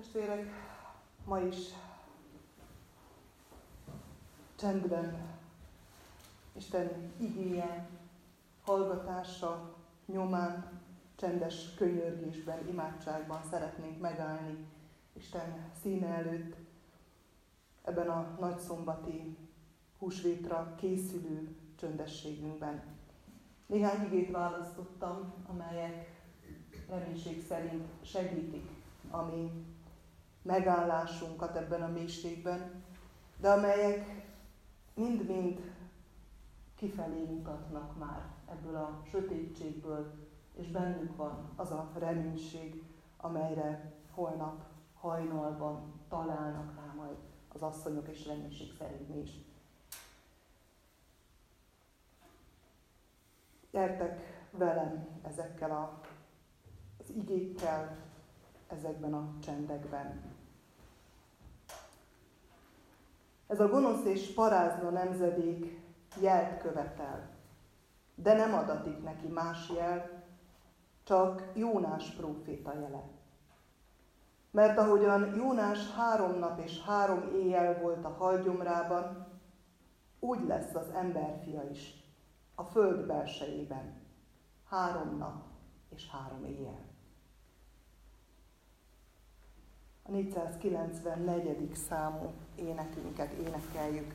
Testvérek, ma is csendben Isten igéje, hallgatása, nyomán, csendes könyörgésben, imádságban szeretnénk megállni Isten színe előtt ebben a nagyszombati húsvétra készülő csöndességünkben. Néhány igét választottam, amelyek reménység szerint segítik a mi megállásunkat ebben a mélységben, de amelyek mind-mind kifelé mutatnak már ebből a sötétségből, és bennük van az a reménység, amelyre holnap hajnalban találnak rá majd az asszonyok, és reménység szerint is. Gyertek velem ezekkel a, az igékkel, ezekben a csendekben. Ez a gonosz és parázna nemzedék jelt követel, de nem adatik neki más jel, csak Jónás próféta jele. Mert ahogyan Jónás három nap és három éjjel volt a halgyomrában, úgy lesz az emberfia is a föld belsejében, három nap és három éjjel. A 494. számú énekünket énekeljük.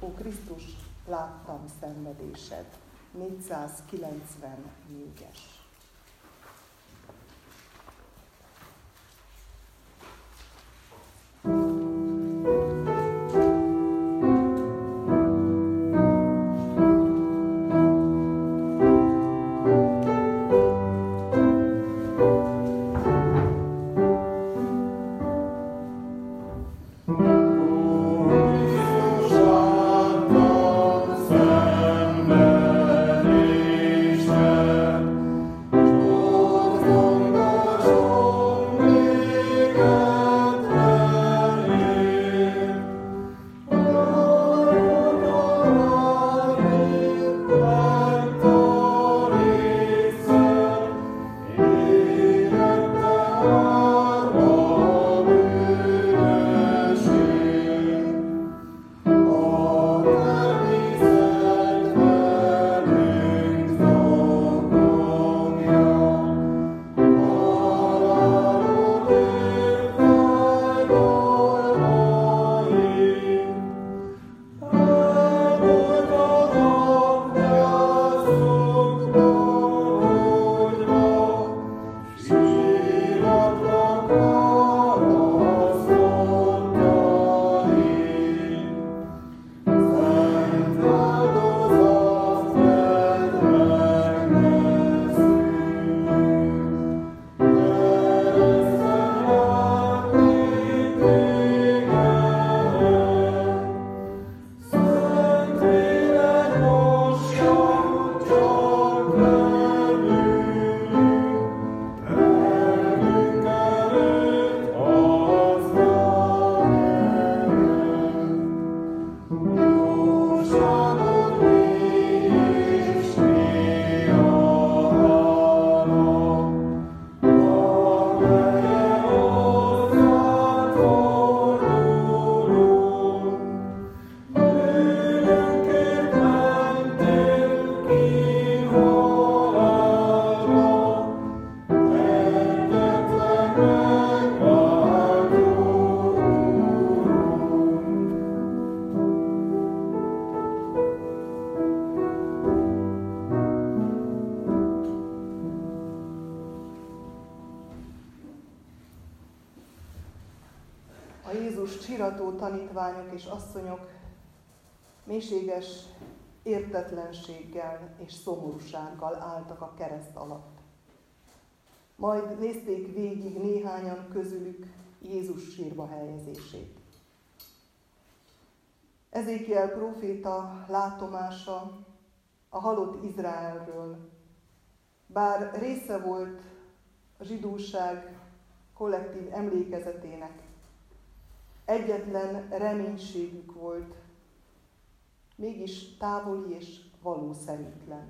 Ó Krisztus, láttam szenvedésed. 494-es. Tanítványok és asszonyok mélységes értetlenséggel és szomorúsággal álltak a kereszt alatt. Majd nézték végig néhányan közülük Jézus sírba helyezését. Ezékiel próféta látomása a halott Izraelről, bár része volt a zsidóság kollektív emlékezetének, egyetlen reménységük volt, mégis távoli és valószerűtlen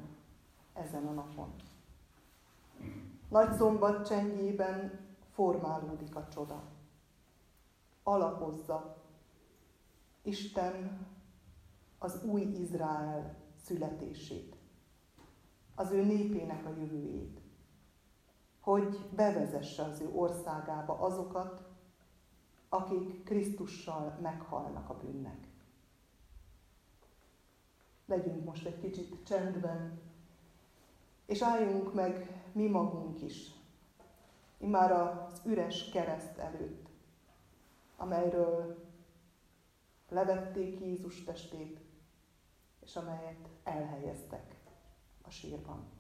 ezen a napon. Nagy szombat csendjében formálódik a csoda. Alapozza Isten az új Izrael születését, az ő népének a jövőjét, hogy bevezesse az ő országába azokat, akik Krisztussal meghalnak a bűnnek. Legyünk most egy kicsit csendben, és álljunk meg mi magunk is, immár az üres kereszt előtt, amelyről levették Jézus testét, és amelyet elhelyeztek a sírban.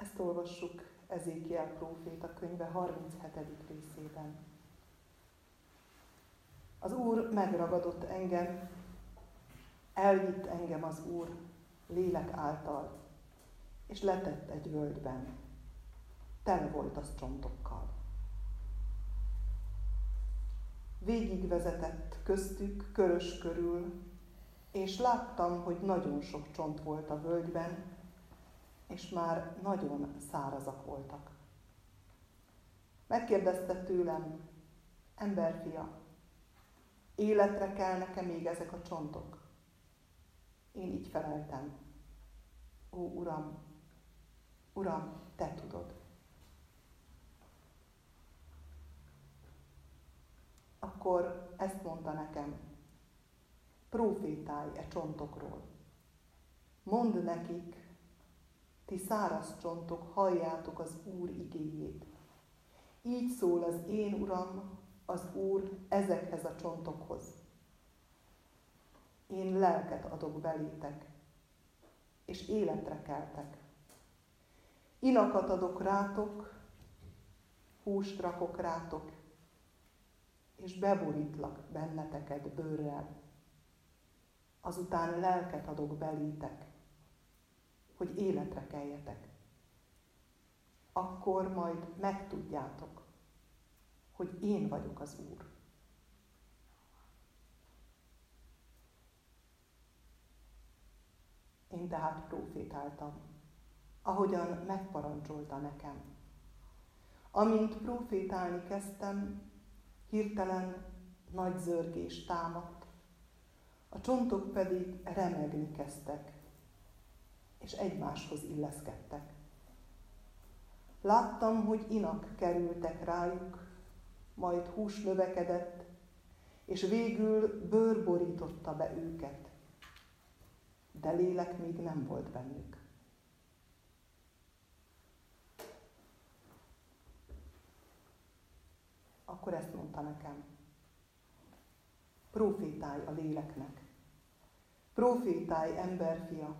Ezt olvassuk Ezékiel próféta könyve 37. részében. Az Úr megragadott engem, elvitt engem az Úr lélek által, és letett egy völgyben. Tele volt az csontokkal. Végigvezetett köztük körös körül, és láttam, hogy nagyon sok csont volt a völgyben, és már nagyon szárazak voltak. Megkérdezte tőlem, emberfia, életre kell nekem még ezek a csontok? Én így feleltem, ó Uram, Uram, te tudod. Akkor ezt mondta nekem, profétálj e csontokról. Mondd nekik, ti száraz csontok, halljátok az Úr igéjét. Így szól az én Uram, az Úr ezekhez a csontokhoz. Én lelket adok belétek, és életre keltek. Inakat adok rátok, húst rakok rátok, és beborítlak benneteket bőrrel. Azután lelket adok belétek, hogy életre keljetek. Akkor majd megtudjátok, hogy én vagyok az Úr. Én tehát profétáltam, ahogyan megparancsolta nekem. Amint profétálni kezdtem, hirtelen nagy zörgés támadt, a csontok pedig remegni kezdtek, és egymáshoz illeszkedtek. Láttam, hogy inak kerültek rájuk, majd hús növekedett, és végül bőr borította be őket, de lélek még nem volt bennük. Akkor ezt mondta nekem. Profétálj a léleknek. Profétálj, emberfia,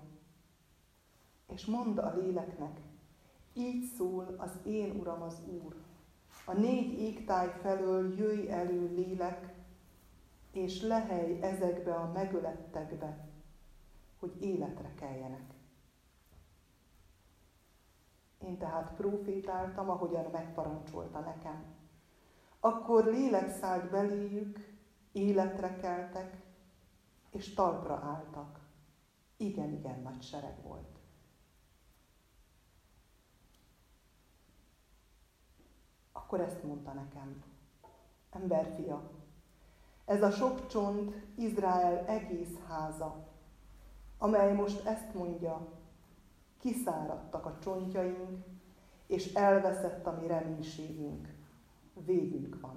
és mondd a léleknek, így szól az én Uram az Úr. A négy égtáj felől jöjj elő lélek, és lehely ezekbe a megölettekbe, hogy életre keljenek. Én tehát profétáltam, ahogyan megparancsolta nekem. Akkor lélek szállt beléjük, életre keltek, és talpra álltak. Igen, igen, nagy sereg volt. Akkor ezt mondta nekem. Emberfia, ez a sok csont Izrael egész háza, amely most ezt mondja, kiszáradtak a csontjaink, és elveszett a mi reménységünk. Végünk van.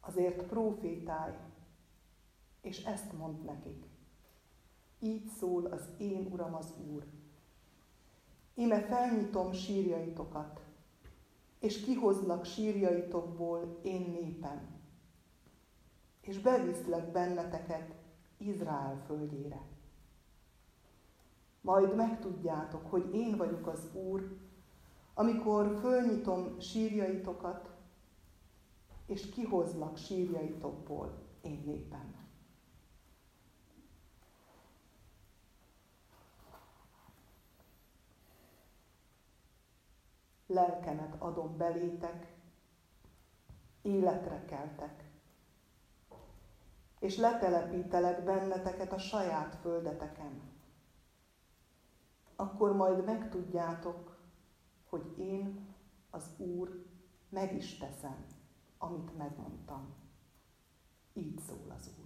Azért profétálj, és ezt mond nekik. Így szól az én Uram az Úr. Íme felnyitom sírjaitokat, és kihozlak sírjaitokból én népem, és beviszlek benneteket Izrael földjére. Majd megtudjátok, hogy én vagyok az Úr, amikor fölnyitom sírjaitokat, és kihozlak sírjaitokból én népem. Lelkemet adom belétek, életre keltek, és letelepítelek benneteket a saját földeteken. Akkor majd megtudjátok, hogy én, az Úr, meg is teszem, amit megmondtam. Így szól az Úr.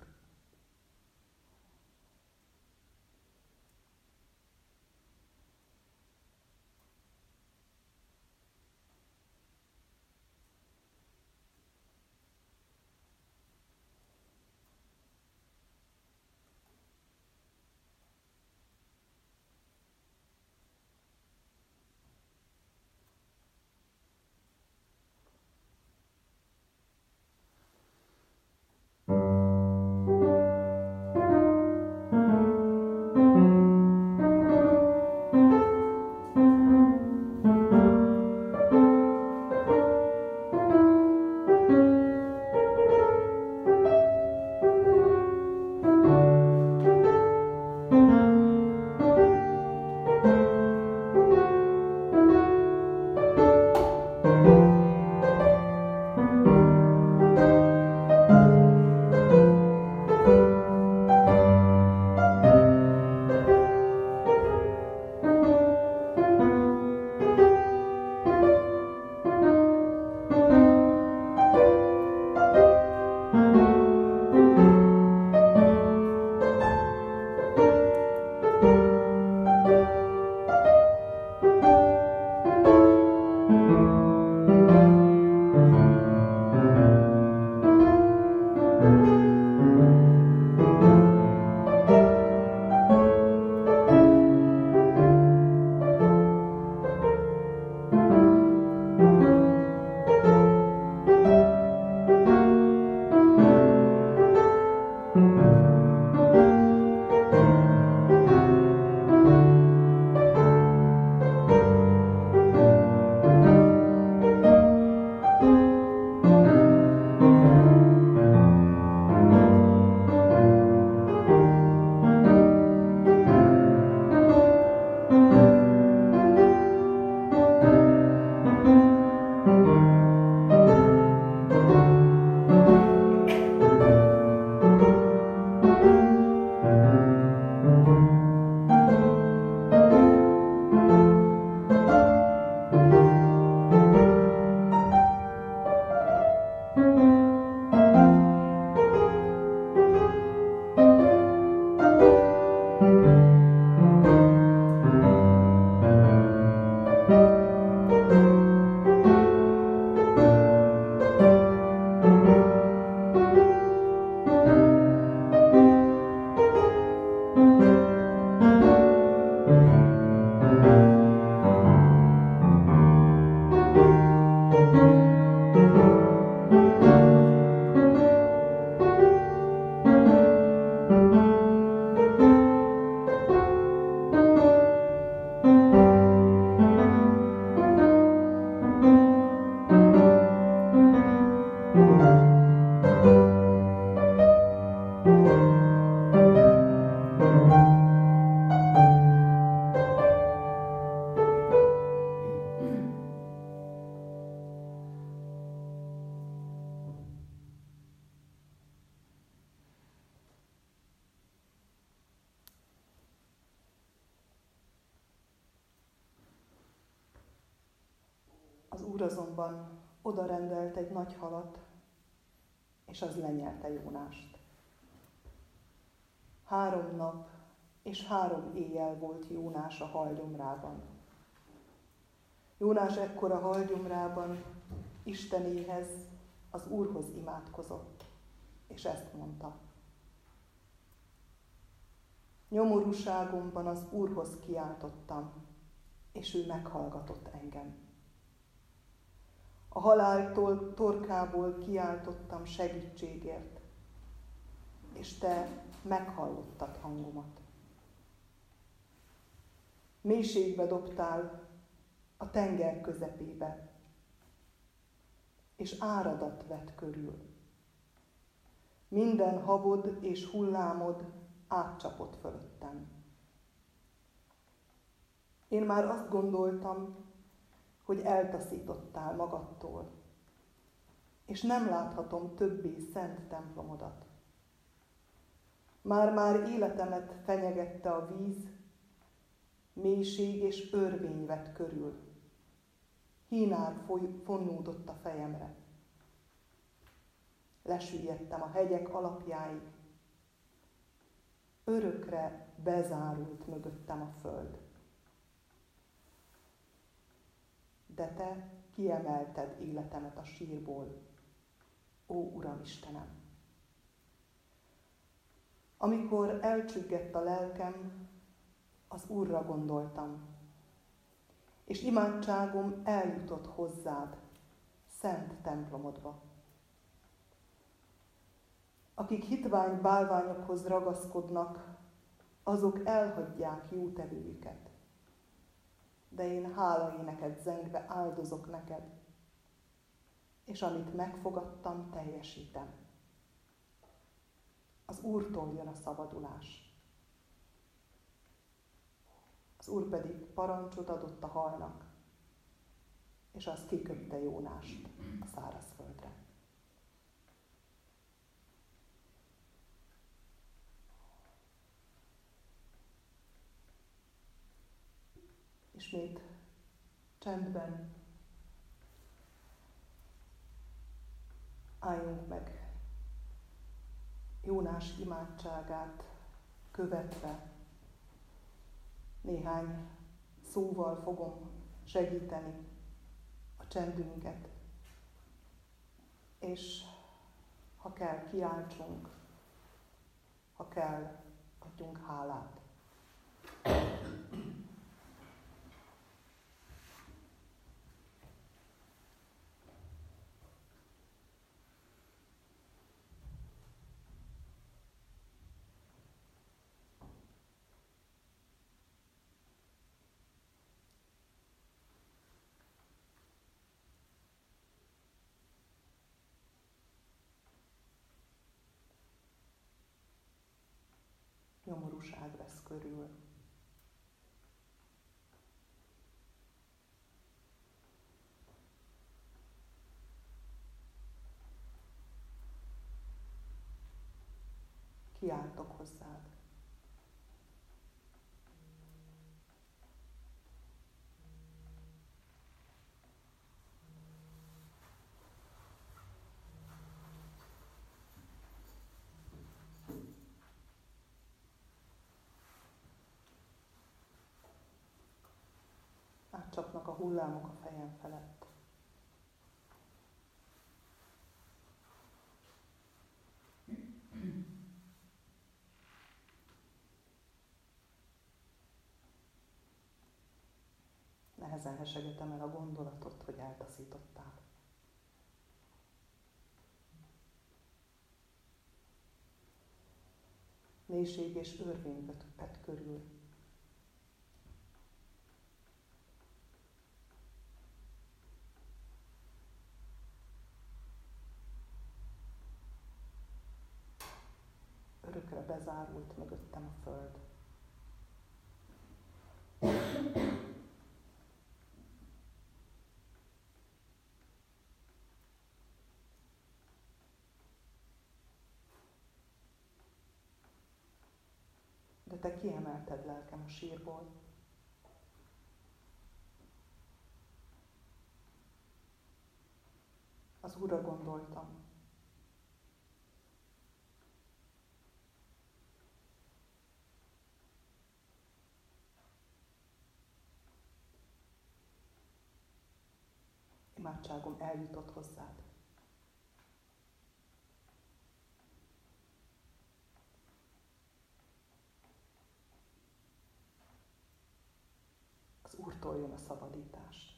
Úr azonban oda rendelt egy nagy halat, és az lenyelte Jónást. Három nap és három éjjel volt Jónás a halgyomrában. Jónás ekkora halgyomrában Istenéhez, az Úrhoz imádkozott, és ezt mondta. Nyomorúságomban az Úrhoz kiáltottam, és ő meghallgatott engem. Haláltól torkából kiáltottam segítségért, és te meghallottad hangomat. Mélységbe dobtál a tenger közepébe, és áradat vett körül. Minden habod és hullámod átcsapott fölöttem. Én már azt gondoltam, hogy eltaszítottál magadtól, és nem láthatom többé szent templomodat. Már-már életemet fenyegette a víz, mélység és örvény vett körül. Hínár fonnódott a fejemre. Lesüllyedtem a hegyek alapjáig. Örökre bezárult mögöttem a föld. De te kiemelted életemet a sírból, ó Uram Istenem! Amikor elcsüggett a lelkem, az Úrra gondoltam, és imádságom eljutott hozzád, szent templomodba. Akik hitvány bálványokhoz ragaszkodnak, azok elhagyják jótevőjüket. De én hála éneket zengve áldozok neked, és amit megfogadtam, teljesítem. Az Úrtól jön a szabadulás. Az úr pedig parancsot adott a halnak, és az kiköpte Jónást a szárazföldre. Ismét csendben álljunk meg Jónás imádságát követve néhány szóval fogom segíteni a csendünket. És ha kell, kiáltsunk, ha kell, adjunk hálát. Nyomorúság vesz körül. Kiáltok hozzád. Csapnak a hullámok a fejem felett. Nehezen hesegetem el a gondolatot, hogy eltaszítottál. Mélység és örvény vett körül. örökre bezárult mögöttem a föld. De te kiemelted lelkem a sírból. Az Úrra gondoltam, imádságom eljutott hozzád. Az Úrtól jön a szabadítás.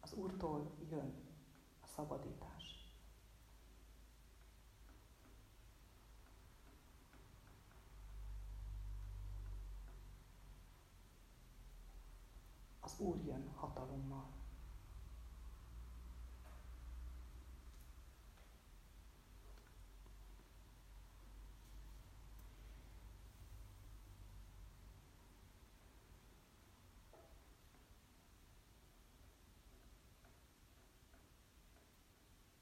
Az Úrtól jön a szabadítás. Az Úr jön hatalommal.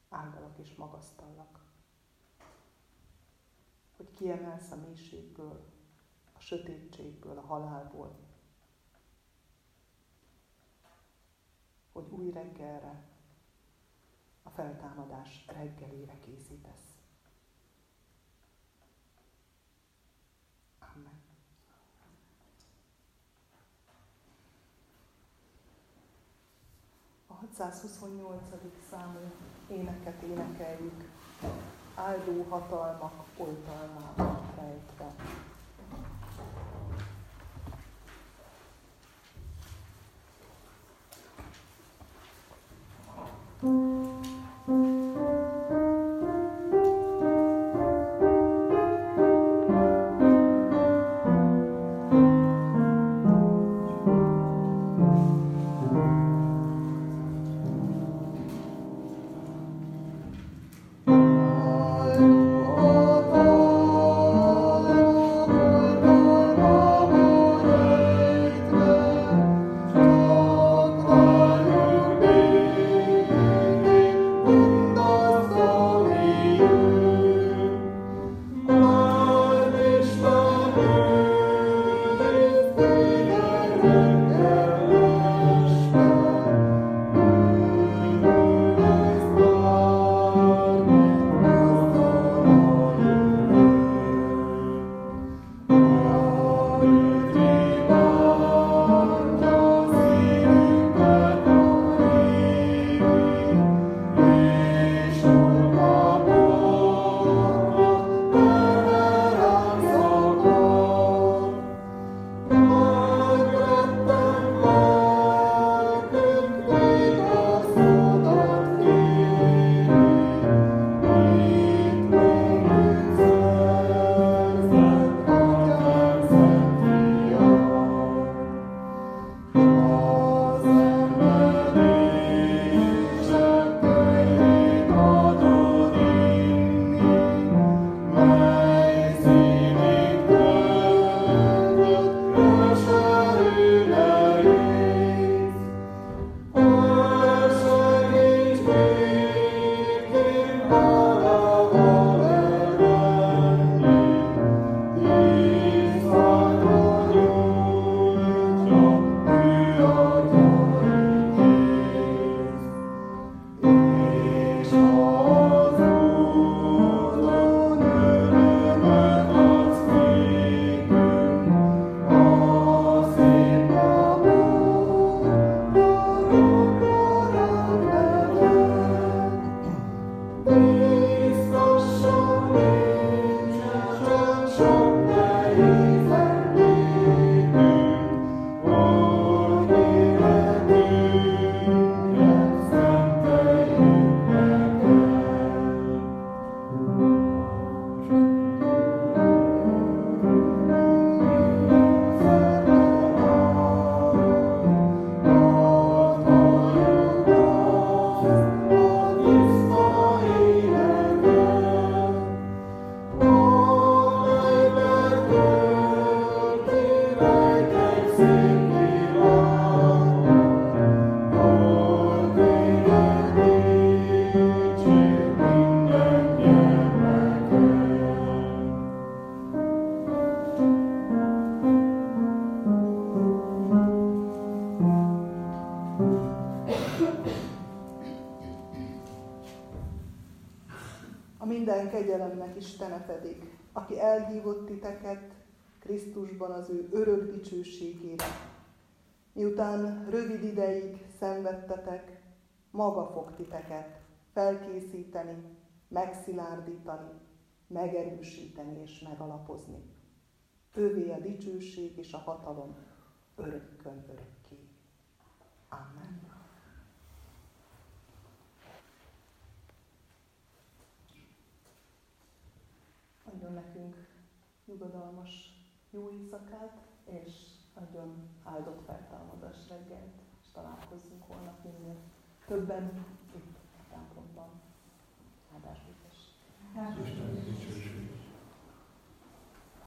áldalak és magasztallak. Hogy kiemelsz a mélységből, a sötétségből, a halálból. Hogy új reggelre, a feltámadás reggelére készítesz. Amen. A 628. számú éneket énekeljük, áldó hatalmak oltalmában rejtve. Mm-hmm. kegyelemnek Istene pedig, aki elhívott titeket Krisztusban az ő örök dicsőségére. Miután rövid ideig szenvedtetek, maga fog titeket felkészíteni, megszilárdítani, megerősíteni és megalapozni. Ővé a dicsőség és a hatalom örökkön örökké. Amen. Adjon nekünk nyugodalmas jó éjszakát, és adjon áldott feltámadás reggelt, és találkozzunk holnap minél többen itt a templomban. Áldás biztos.